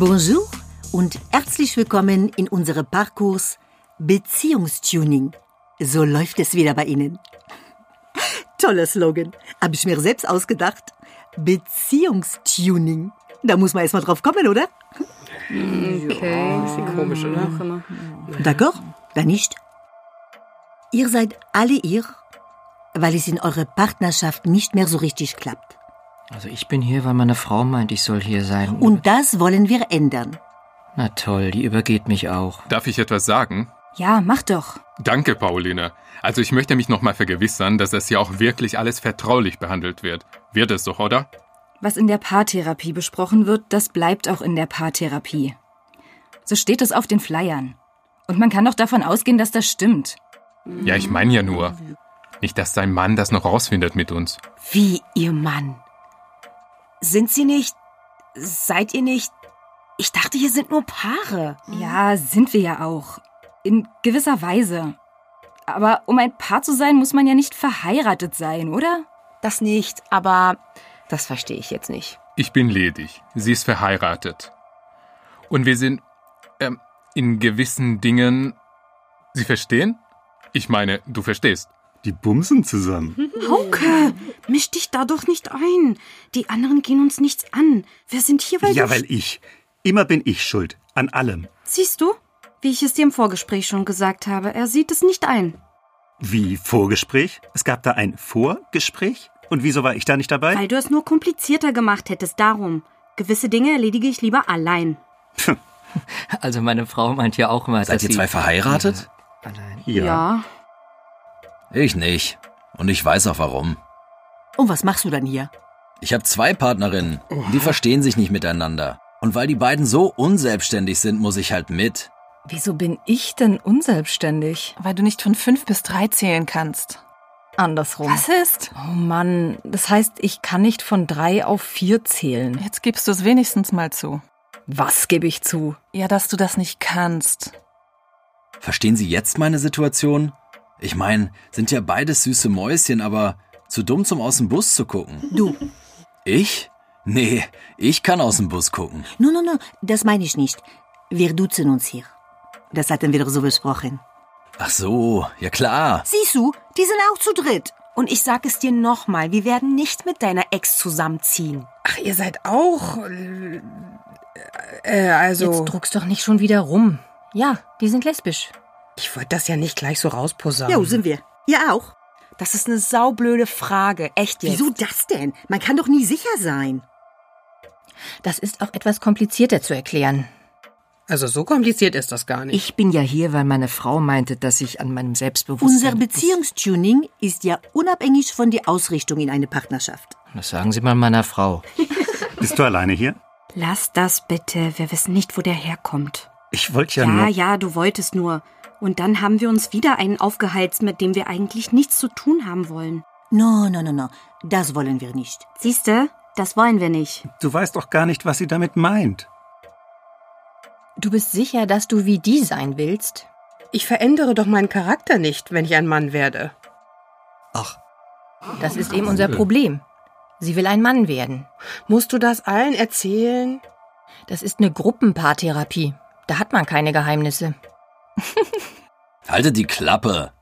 Bonjour und herzlich willkommen in unserem Parkurs Beziehungstuning. So läuft es wieder bei Ihnen. Toller Slogan. Habe ich mir selbst ausgedacht. Beziehungstuning. Da muss man erst mal drauf kommen, oder? Okay. Bisschen komisch, oder? D'accord? Dann nicht. Ihr seid alle ihr, weil es in eurer Partnerschaft nicht mehr so richtig klappt. Also ich bin hier, weil meine Frau meint, ich soll hier sein. Und das wollen wir ändern. Na toll, die übergeht mich auch. Darf ich etwas sagen? Ja, mach doch. Danke, Pauline. Also ich möchte mich nochmal vergewissern, dass das hier auch wirklich alles vertraulich behandelt wird. Wird es doch, oder? Was in der Paartherapie besprochen wird, das bleibt auch in der Paartherapie. So steht es auf den Flyern. Und man kann doch davon ausgehen, dass das stimmt. Ja, ich meine ja nur. Nicht, dass dein Mann das noch rausfindet mit uns. Wie ihr Mann? Sind Sie nicht. Seid ihr nicht. Ich dachte, hier sind nur Paare. Ja, sind wir ja auch. In gewisser Weise. Aber um ein Paar zu sein, muss man ja nicht verheiratet sein, oder? Das nicht, aber das verstehe ich jetzt nicht. Ich bin ledig. Sie ist verheiratet. Und wir sind. Ähm, in gewissen Dingen. Sie verstehen? Ich meine, du verstehst. Die bumsen zusammen. Hauke, misch dich da doch nicht ein. Die anderen gehen uns nichts an. Wir sind hier, weil Ja, du... weil ich. Immer bin ich schuld. An allem. Siehst du? Wie ich es dir im Vorgespräch schon gesagt habe, er sieht es nicht ein. Wie Vorgespräch? Es gab da ein Vorgespräch? Und wieso war ich da nicht dabei? Weil du es nur komplizierter gemacht hättest, darum. Gewisse Dinge erledige ich lieber allein. Also meine Frau meint ja auch immer, Seid dass ihr sie... zwei verheiratet? Nein. Ja. Ich nicht. Und ich weiß auch warum. Und was machst du dann hier? Ich habe zwei Partnerinnen. Die verstehen sich nicht miteinander. Und weil die beiden so unselbstständig sind, muss ich halt mit. Wieso bin ich denn unselbstständig? Weil du nicht von fünf bis drei zählen kannst. Andersrum. Was ist? Oh Mann, das heißt, ich kann nicht von drei auf vier zählen. Jetzt gibst du es wenigstens mal zu. Was gebe ich zu? Ja, dass du das nicht kannst. Verstehen Sie jetzt meine Situation? Ich meine, sind ja beides süße Mäuschen, aber zu dumm zum aus dem Bus zu gucken. Du. Ich? Nee, ich kann aus dem Bus gucken. No, no, no, das meine ich nicht. Wir duzen uns hier. Das hatten wir doch so besprochen. Ach so, ja klar. Siehst du, die sind auch zu dritt. Und ich sag es dir nochmal, wir werden nicht mit deiner Ex zusammenziehen. Ach, ihr seid auch. Äh, äh, also. Jetzt druckst doch nicht schon wieder rum. Ja, die sind lesbisch. Ich wollte das ja nicht gleich so rausposaunen. Jo, sind wir. Ihr auch. Das ist eine saublöde Frage. Echt jetzt. Wieso das denn? Man kann doch nie sicher sein. Das ist auch etwas komplizierter zu erklären. Also so kompliziert ist das gar nicht. Ich bin ja hier, weil meine Frau meinte, dass ich an meinem Selbstbewusstsein... Unser Beziehungstuning ist ja unabhängig von der Ausrichtung in eine Partnerschaft. Das sagen Sie mal meiner Frau. Bist du alleine hier? Lass das bitte. Wir wissen nicht, wo der herkommt. Ich wollte ja, Ja, nur. ja, du wolltest nur. Und dann haben wir uns wieder einen aufgeheizt, mit dem wir eigentlich nichts zu tun haben wollen. No, no, no, no. Das wollen wir nicht. Siehste, das wollen wir nicht. Du weißt doch gar nicht, was sie damit meint. Du bist sicher, dass du wie die sein willst? Ich verändere doch meinen Charakter nicht, wenn ich ein Mann werde. Ach, Das ist eben unser Problem. Sie will ein Mann werden. Musst du das allen erzählen? Das ist eine Gruppenpaartherapie. Da hat man keine Geheimnisse. haltet die Klappe.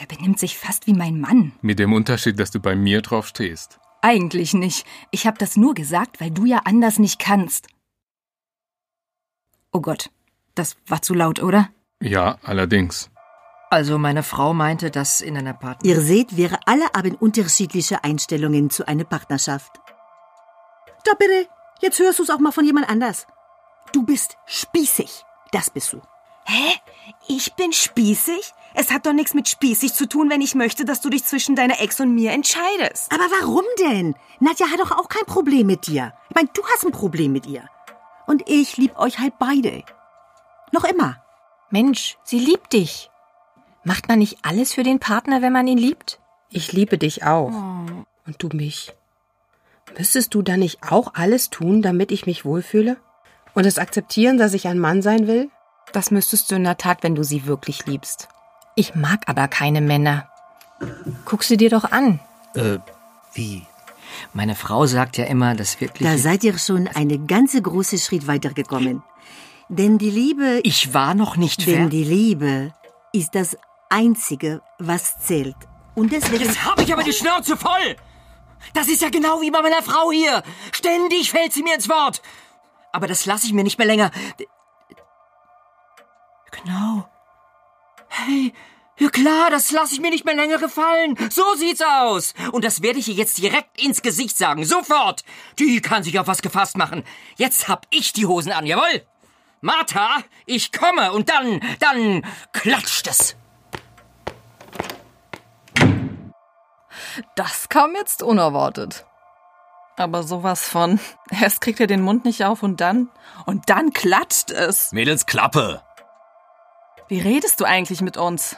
Der benimmt sich fast wie mein Mann. Mit dem Unterschied, dass du bei mir drauf stehst. Eigentlich nicht. Ich habe das nur gesagt, weil du ja anders nicht kannst. Oh Gott, das war zu laut, oder? Ja, allerdings. Also meine Frau meinte, dass in einer Partnerschaft... Ihr seht, wir alle haben unterschiedliche Einstellungen zu einer Partnerschaft. Da bitte, jetzt hörst du es auch mal von jemand anders. Du bist spießig. Das bist du. Hä? Ich bin spießig? Es hat doch nichts mit spießig zu tun, wenn ich möchte, dass du dich zwischen deiner Ex und mir entscheidest. Aber warum denn? Nadja hat doch auch kein Problem mit dir. Ich meine, du hast ein Problem mit ihr. Und ich lieb euch halt beide. Noch immer. Mensch, sie liebt dich. Macht man nicht alles für den Partner, wenn man ihn liebt? Ich liebe dich auch. Und du mich. Müsstest du dann nicht auch alles tun, damit ich mich wohlfühle? Und es akzeptieren, dass ich ein Mann sein will? Das müsstest du in der Tat, wenn du sie wirklich liebst. Ich mag aber keine Männer. Guck sie dir doch an. Äh, wie? Meine Frau sagt ja immer, dass wirklich. Da seid ihr schon eine ganze große Schritt weitergekommen. Denn die Liebe. Ich war noch nicht Denn fertig. die Liebe ist das Einzige, was zählt. Und deswegen. Jetzt habe ich aber die Schnauze voll! Das ist ja genau wie bei meiner Frau hier. Ständig fällt sie mir ins Wort. Aber das lasse ich mir nicht mehr länger. Genau. Hey, ja klar, das lasse ich mir nicht mehr länger gefallen. So sieht's aus. Und das werde ich ihr jetzt direkt ins Gesicht sagen. Sofort. Die kann sich auf was gefasst machen. Jetzt hab ich die Hosen an, jawohl. Martha, ich komme und dann, dann klatscht es. Das kam jetzt unerwartet. Aber sowas von. Erst kriegt er den Mund nicht auf und dann. Und dann klatscht es. Mädels, Klappe! Wie redest du eigentlich mit uns?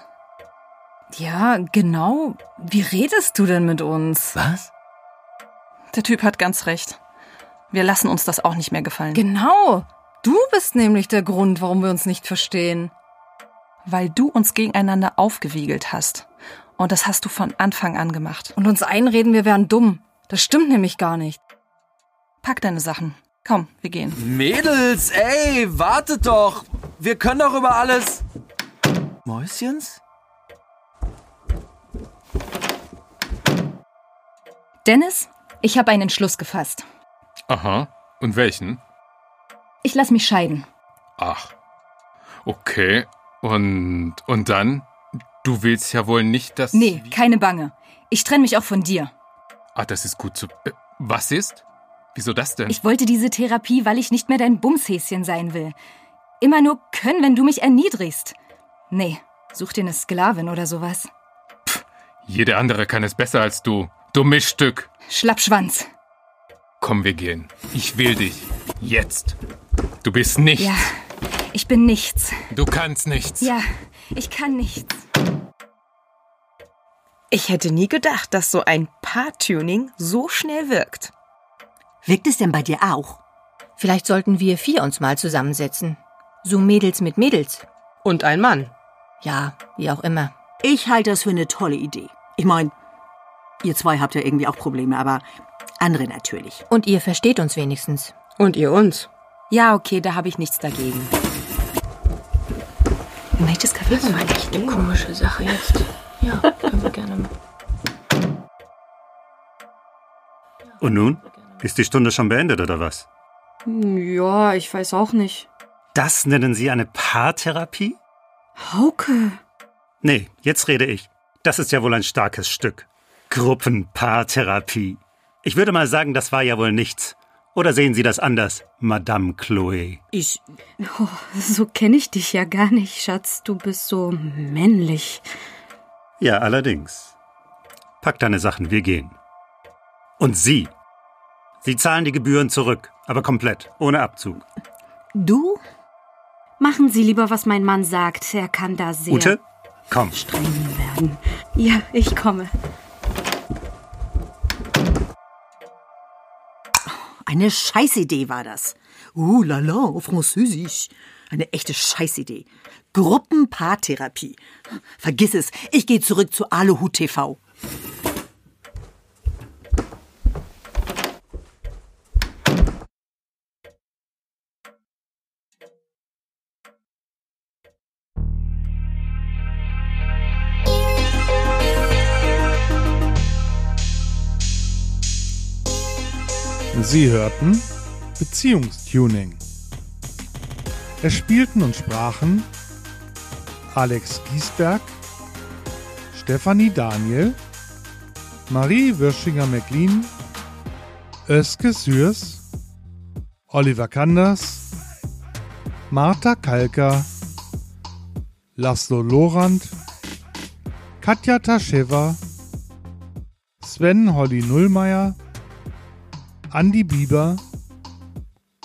Ja, genau. Wie redest du denn mit uns? Was? Der Typ hat ganz recht. Wir lassen uns das auch nicht mehr gefallen. Genau. Du bist nämlich der Grund, warum wir uns nicht verstehen. Weil du uns gegeneinander aufgewiegelt hast. Und das hast du von Anfang an gemacht. Und uns einreden, wir wären dumm. Das stimmt nämlich gar nicht. Pack deine Sachen. Komm, wir gehen. Mädels, ey, wartet doch! Wir können doch über alles. Mäuschens? Dennis, ich habe einen Entschluss gefasst. Aha. Und welchen? Ich lass mich scheiden. Ach. Okay. Und, und dann? Du willst ja wohl nicht, dass. Nee, keine Bange. Ich trenne mich auch von dir. Ah, das ist gut zu. Äh, was ist? Wieso das denn? Ich wollte diese Therapie, weil ich nicht mehr dein Bumshäschen sein will. Immer nur können, wenn du mich erniedrigst. Nee, such dir eine Sklavin oder sowas. Jede andere kann es besser als du. Dummes Stück. Schlappschwanz. Komm, wir gehen. Ich will dich. Jetzt. Du bist nichts. Ja, ich bin nichts. Du kannst nichts. Ja, ich kann nichts. Ich hätte nie gedacht, dass so ein Paar-Tuning so schnell wirkt. Wirkt es denn bei dir auch? Vielleicht sollten wir vier uns mal zusammensetzen. So Mädels mit Mädels. Und ein Mann. Ja, wie auch immer. Ich halte das für eine tolle Idee. Ich meine, ihr zwei habt ja irgendwie auch Probleme, aber andere natürlich. Und ihr versteht uns wenigstens. Und ihr uns. Ja, okay, da habe ich nichts dagegen. Kaffee Das war echt eine komische Sache jetzt. Ja, können wir gerne machen. Und nun? Ist die Stunde schon beendet oder was? Ja, ich weiß auch nicht. Das nennen Sie eine Paartherapie? Hauke. Nee, jetzt rede ich. Das ist ja wohl ein starkes Stück. Gruppenpaartherapie. Ich würde mal sagen, das war ja wohl nichts. Oder sehen Sie das anders, Madame Chloe? Ich. Oh, so kenne ich dich ja gar nicht, Schatz. Du bist so männlich. Ja, allerdings. Pack deine Sachen, wir gehen. Und Sie? Sie zahlen die Gebühren zurück, aber komplett, ohne Abzug. Du? Machen Sie lieber, was mein Mann sagt. Er kann da sehr Ute, komm. streng werden. Ja, ich komme. Eine Scheißidee war das. Uh la la, französisch. Eine echte Scheißidee. Gruppenpaartherapie. Vergiss es, ich gehe zurück zu Aluhut TV. Sie hörten Beziehungstuning. Es spielten und sprachen Alex Giesberg, Stefanie Daniel, Marie Würschinger-McLean, Özke Sürs, Oliver Kanders, Martha Kalker, Laszlo Lorand, Katja Taschewa, Sven Holly Nullmeier, Andi Bieber,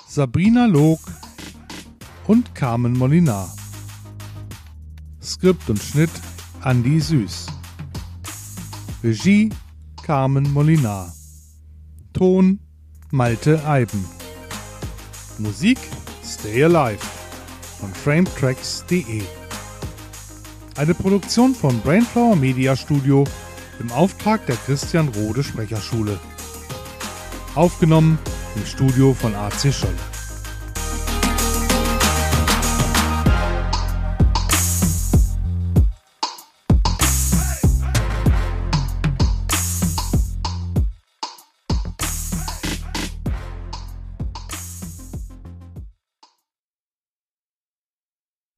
Sabrina Log und Carmen Molinar. Skript und Schnitt Andi Süß. Regie Carmen Molinar. Ton Malte Eiben. Musik Stay Alive von frametracks.de. Eine Produktion von Brainflower Media Studio im Auftrag der Christian Rode Sprecherschule. Aufgenommen im Studio von AC Scholle.